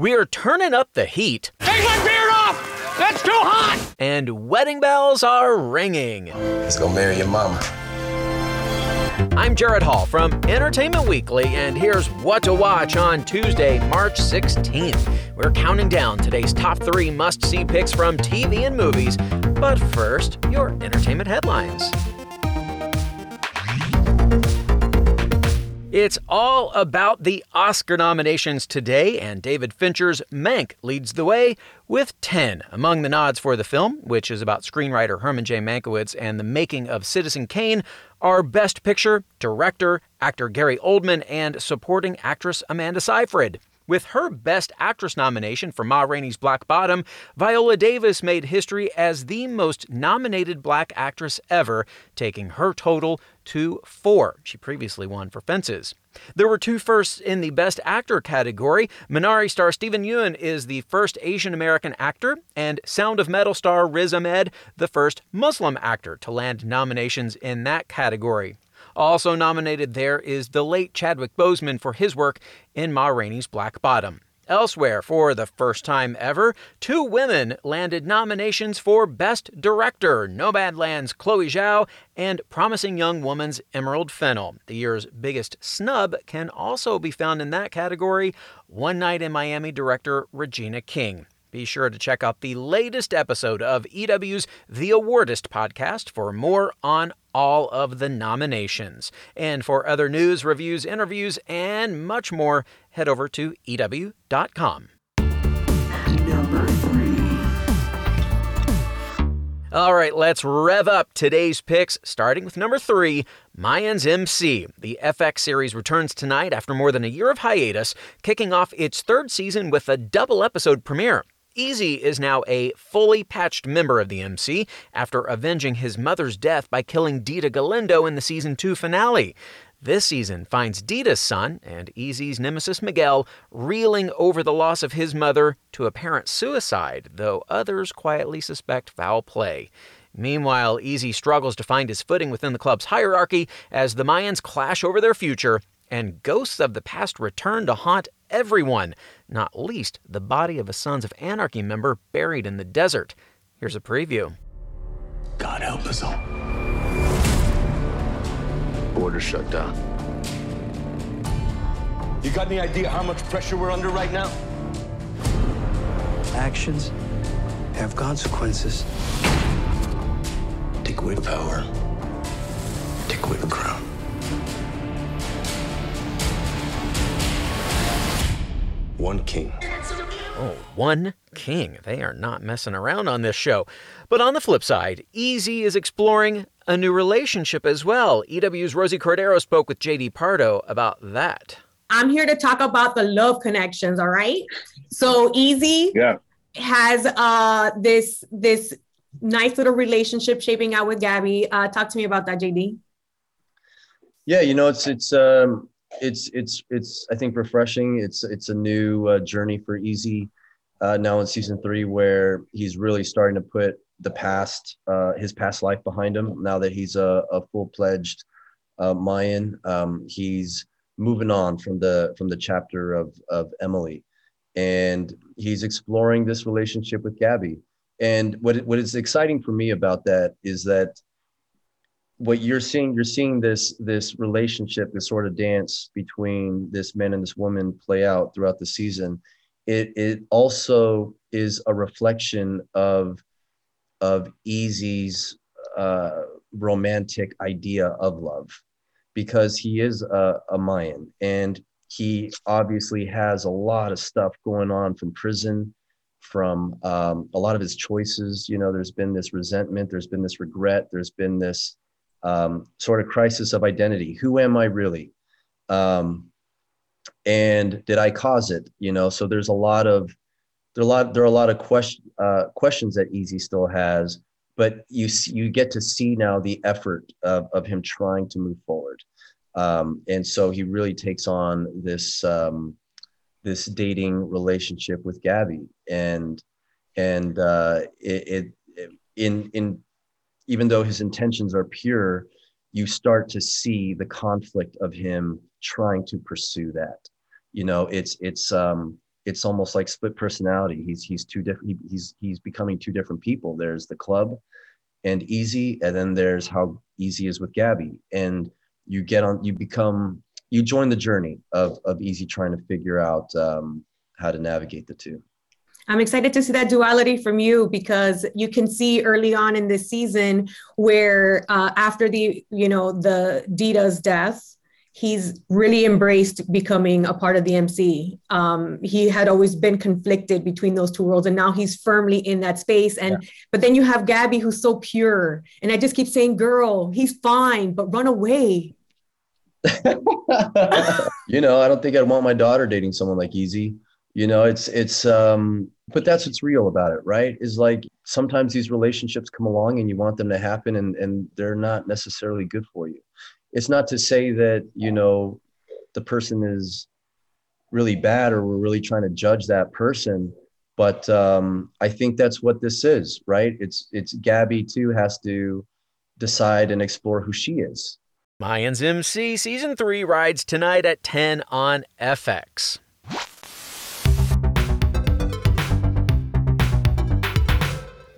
We're turning up the heat. Take my beard off! That's too hot! And wedding bells are ringing. Let's go marry your mama. I'm Jared Hall from Entertainment Weekly, and here's what to watch on Tuesday, March 16th. We're counting down today's top three must see picks from TV and movies. But first, your entertainment headlines. It's all about the Oscar nominations today, and David Fincher's Mank leads the way with 10. Among the nods for the film, which is about screenwriter Herman J. Mankiewicz and the making of Citizen Kane, are Best Picture, Director, actor Gary Oldman, and supporting actress Amanda Seyfried. With her Best Actress nomination for Ma Rainey's Black Bottom, Viola Davis made history as the most nominated black actress ever, taking her total to four. She previously won for Fences. There were two firsts in the Best Actor category. Minari star Steven Yeun is the first Asian American actor, and Sound of Metal star Riz Ahmed, the first Muslim actor to land nominations in that category. Also nominated there is the late Chadwick Boseman for his work in Ma Rainey's Black Bottom. Elsewhere, for the first time ever, two women landed nominations for Best Director Nomadland's Chloe Zhao and Promising Young Woman's Emerald Fennell. The year's biggest snub can also be found in that category One Night in Miami director Regina King. Be sure to check out the latest episode of EW's The Awardist podcast for more on all of the nominations. And for other news, reviews, interviews, and much more, head over to EW.com. Number three. All right, let's rev up today's picks, starting with number three Mayans MC. The FX series returns tonight after more than a year of hiatus, kicking off its third season with a double episode premiere. Easy is now a fully patched member of the MC after avenging his mother's death by killing Dita Galindo in the season 2 finale. This season finds Dita's son and Easy's nemesis Miguel reeling over the loss of his mother to apparent suicide, though others quietly suspect foul play. Meanwhile, Easy struggles to find his footing within the club's hierarchy as the Mayans clash over their future and ghosts of the past return to haunt everyone, not least the body of a Sons of Anarchy member buried in the desert. Here's a preview. God help us all. Border shut down. You got any idea how much pressure we're under right now? Actions have consequences. Take away power, take away the crown. One king. Oh, one king. They are not messing around on this show. But on the flip side, Easy is exploring a new relationship as well. EW's Rosy Cordero spoke with JD Pardo about that. I'm here to talk about the love connections, all right? So Easy yeah. has uh this this nice little relationship shaping out with Gabby. Uh talk to me about that, JD. Yeah, you know, it's it's um it's it's it's I think refreshing. It's it's a new uh, journey for Easy uh, now in season three, where he's really starting to put the past, uh, his past life behind him. Now that he's a, a full pledged uh, Mayan, um, he's moving on from the from the chapter of of Emily, and he's exploring this relationship with Gabby. And what what is exciting for me about that is that what you're seeing you're seeing this this relationship this sort of dance between this man and this woman play out throughout the season. It it also is a reflection of of easy's uh, romantic idea of love because he is a, a mayan and he obviously has a lot of stuff going on from prison from um, a lot of his choices. You know there's been this resentment there's been this regret there's been this um, sort of crisis of identity. Who am I really? Um, and did I cause it? You know, so there's a lot of there are a lot there are a lot of question uh, questions that Easy still has, but you you get to see now the effort of of him trying to move forward, um, and so he really takes on this um, this dating relationship with Gabby, and and uh, it, it in in even though his intentions are pure, you start to see the conflict of him trying to pursue that. You know, it's it's um it's almost like split personality. He's he's two different. He, he's he's becoming two different people. There's the club, and Easy, and then there's how Easy is with Gabby, and you get on. You become you join the journey of of Easy trying to figure out um, how to navigate the two. I'm excited to see that duality from you because you can see early on in this season where uh, after the you know the Dita's death, he's really embraced becoming a part of the MC. Um, he had always been conflicted between those two worlds, and now he's firmly in that space. And yeah. but then you have Gabby, who's so pure, and I just keep saying, "Girl, he's fine, but run away." you know, I don't think I'd want my daughter dating someone like Easy. You know, it's it's um, but that's what's real about it, right? Is like sometimes these relationships come along and you want them to happen, and and they're not necessarily good for you. It's not to say that you know the person is really bad or we're really trying to judge that person but um, i think that's what this is right? It's it's gabby too has to decide and explore who she is. Mayans mc season 3 rides tonight at 10 on fx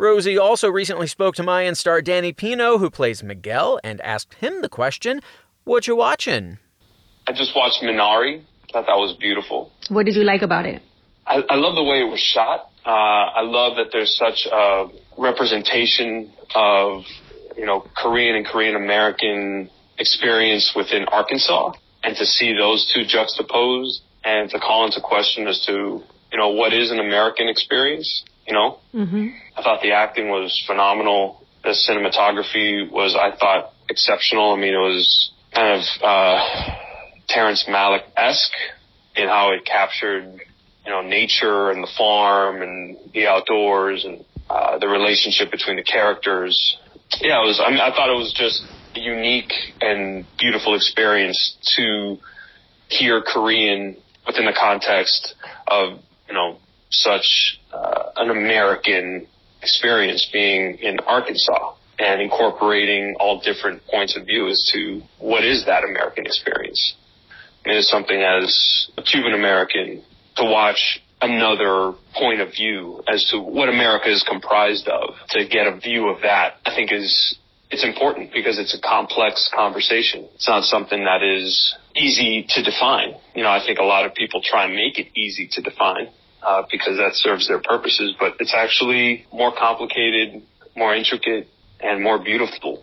Rosy also recently spoke to Mayan star Danny Pino, who plays Miguel, and asked him the question, What you watching? I just watched Minari. I Thought that was beautiful. What did you like about it? I, I love the way it was shot. Uh, I love that there's such a representation of, you know, Korean and Korean American experience within Arkansas, and to see those two juxtaposed, and to call into question as to, you know, what is an American experience you know? Mm-hmm. I thought the acting was phenomenal. The cinematography was, I thought, exceptional. I mean, it was kind of uh, Terrence Malick esque in how it captured, you know, nature and the farm and the outdoors and uh, the relationship between the characters. Yeah, it was. I mean, I thought it was just a unique and beautiful experience to hear Korean within the context of you know such uh, an American experience being in Arkansas and incorporating all different points of view as to what is that American experience. It is something as a Cuban American to watch another point of view as to what America is comprised of, to get a view of that, I think is it's important because it's a complex conversation. It's not something that is easy to define. You know, I think a lot of people try and make it easy to define uh, because that serves their purposes, but it's actually more complicated, more intricate, and more beautiful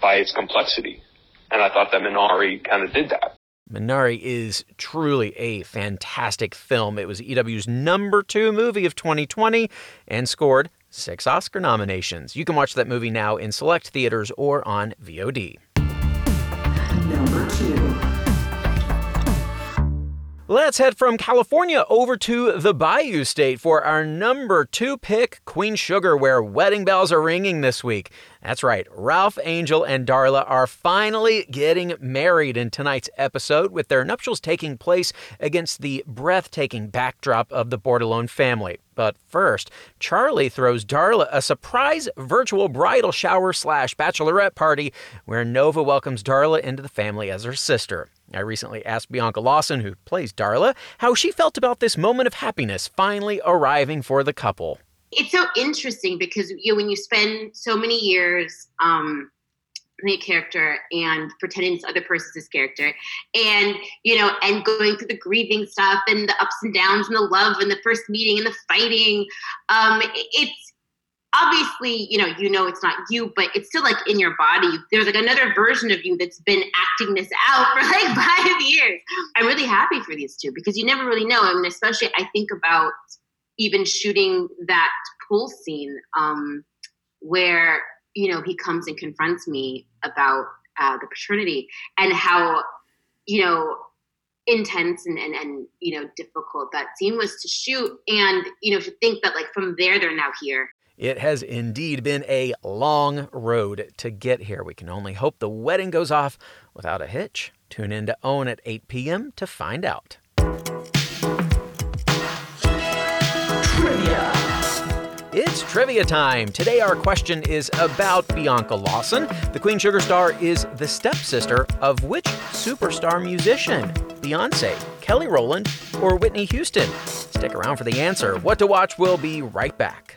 by its complexity. And I thought that Minari kind of did that. Minari is truly a fantastic film. It was EW's number two movie of 2020 and scored six Oscar nominations. You can watch that movie now in select theaters or on VOD. Number two. Let's head from California over to the Bayou State for our number two pick, Queen Sugar, where wedding bells are ringing this week. That's right, Ralph Angel and Darla are finally getting married in tonight's episode, with their nuptials taking place against the breathtaking backdrop of the Bordelon family. But first, Charlie throws Darla a surprise virtual bridal shower slash bachelorette party where Nova welcomes Darla into the family as her sister. I recently asked Bianca Lawson, who plays Darla, how she felt about this moment of happiness finally arriving for the couple. It's so interesting because you know, when you spend so many years um, a character and pretending this other person's character and you know and going through the grieving stuff and the ups and downs and the love and the first meeting and the fighting um it's obviously, you know, you know it's not you, but it's still like in your body. There's like another version of you that's been acting this out for like five years. I'm really happy for these two because you never really know. I mean, especially I think about even shooting that pool scene um, where you know he comes and confronts me about uh, the paternity and how you know intense and, and and you know difficult that scene was to shoot and you know to think that like from there they're now here it has indeed been a long road to get here. We can only hope the wedding goes off without a hitch. Tune in to OWN at 8 p.m. to find out. Trivia time. Today, our question is about Bianca Lawson. The Queen Sugar Star is the stepsister of which superstar musician? Beyonce, Kelly Rowland, or Whitney Houston? Stick around for the answer. What to Watch will be right back.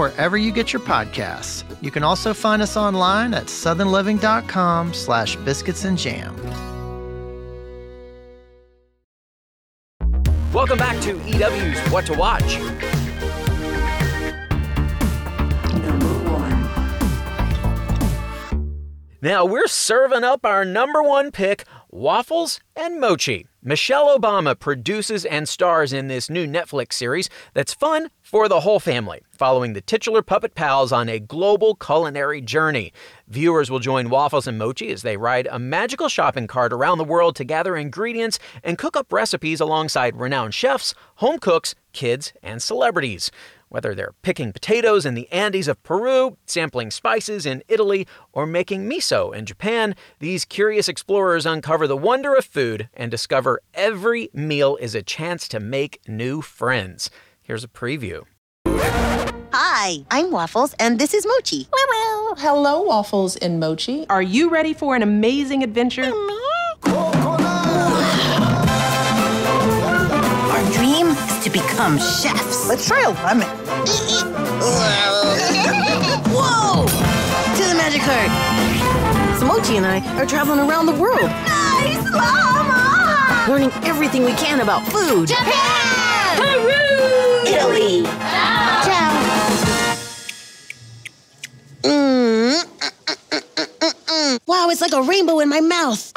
wherever you get your podcasts. You can also find us online at southernliving.com slash biscuits and jam. Welcome back to EW's What to Watch. Now we're serving up our number one pick, waffles and mochi. Michelle Obama produces and stars in this new Netflix series that's fun for the whole family, following the titular puppet pals on a global culinary journey. Viewers will join Waffles and Mochi as they ride a magical shopping cart around the world to gather ingredients and cook up recipes alongside renowned chefs, home cooks, kids, and celebrities. Whether they're picking potatoes in the Andes of Peru, sampling spices in Italy, or making miso in Japan, these curious explorers uncover the wonder of food and discover every meal is a chance to make new friends. Here's a preview. Hi, I'm Waffles, and this is Mochi. Hello, Waffles and Mochi. Are you ready for an amazing adventure? Become chefs. Let's try a lemon. Whoa! To the magic cart. So Mochi and I are traveling around the world. Nice, Mama! Learning everything we can about food. Japan! Peru! Italy! Ciao! Mm. Wow, it's like a rainbow in my mouth.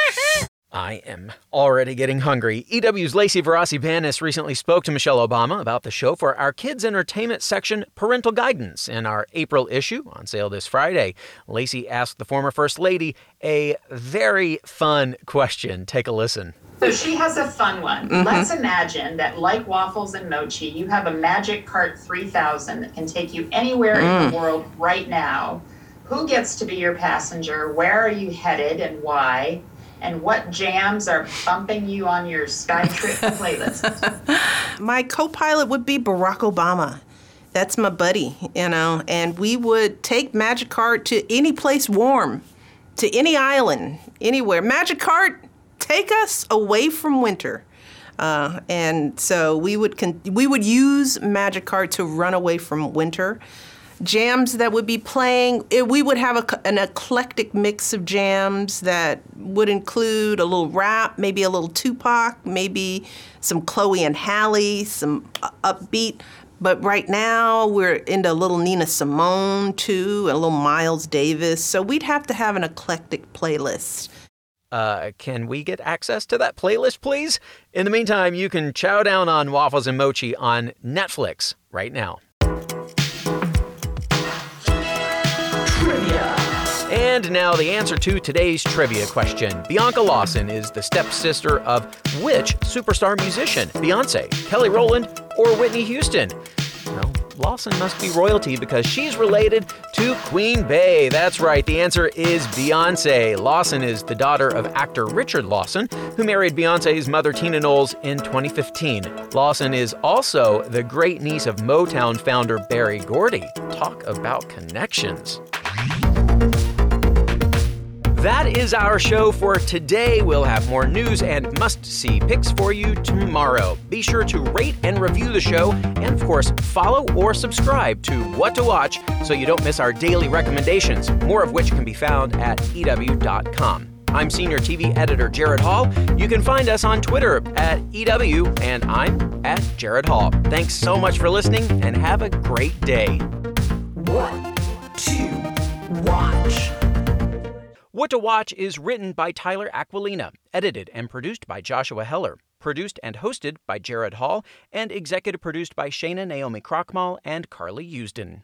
I am already getting hungry. EW's Lacey Vorrasi Banis recently spoke to Michelle Obama about the show for our kids' entertainment section, Parental Guidance, in our April issue on sale this Friday. Lacey asked the former First Lady a very fun question. Take a listen. So she has a fun one. Mhm. Let's imagine that, like waffles and mochi, you have a Magic Cart 3000 that can take you anywhere in Mm. the world right now. Who gets to be your passenger? Where are you headed and why? And what jams are bumping you on your Skytrip playlist? My co pilot would be Barack Obama. That's my buddy, you know, and we would take Magic Cart to any place warm, to any island, anywhere. Magic Cart, take us away from winter. Uh, and so we would con- we would use Magic Cart to run away from winter. Jams that would be playing, it, we would have a, an eclectic mix of jams that would include a little rap, maybe a little Tupac, maybe some Chloe and Halle, some upbeat. But right now we're into a little Nina Simone too, and a little Miles Davis. So we'd have to have an eclectic playlist. Uh, can we get access to that playlist, please? In the meantime, you can chow down on Waffles and Mochi on Netflix right now. And now the answer to today's trivia question. Bianca Lawson is the stepsister of which superstar musician? Beyonce, Kelly Rowland, or Whitney Houston? Well, Lawson must be royalty because she's related to Queen Bey. That's right, the answer is Beyonce. Lawson is the daughter of actor Richard Lawson, who married Beyonce's mother Tina Knowles in 2015. Lawson is also the great niece of Motown founder Berry Gordy. Talk about connections. That is our show for today. We'll have more news and must see picks for you tomorrow. Be sure to rate and review the show, and of course, follow or subscribe to What to Watch so you don't miss our daily recommendations, more of which can be found at EW.com. I'm Senior TV Editor Jared Hall. You can find us on Twitter at EW, and I'm at Jared Hall. Thanks so much for listening, and have a great day. What to watch? What to Watch is written by Tyler Aquilina, edited and produced by Joshua Heller, produced and hosted by Jared Hall, and executive produced by Shana Naomi Krochmal and Carly Usden.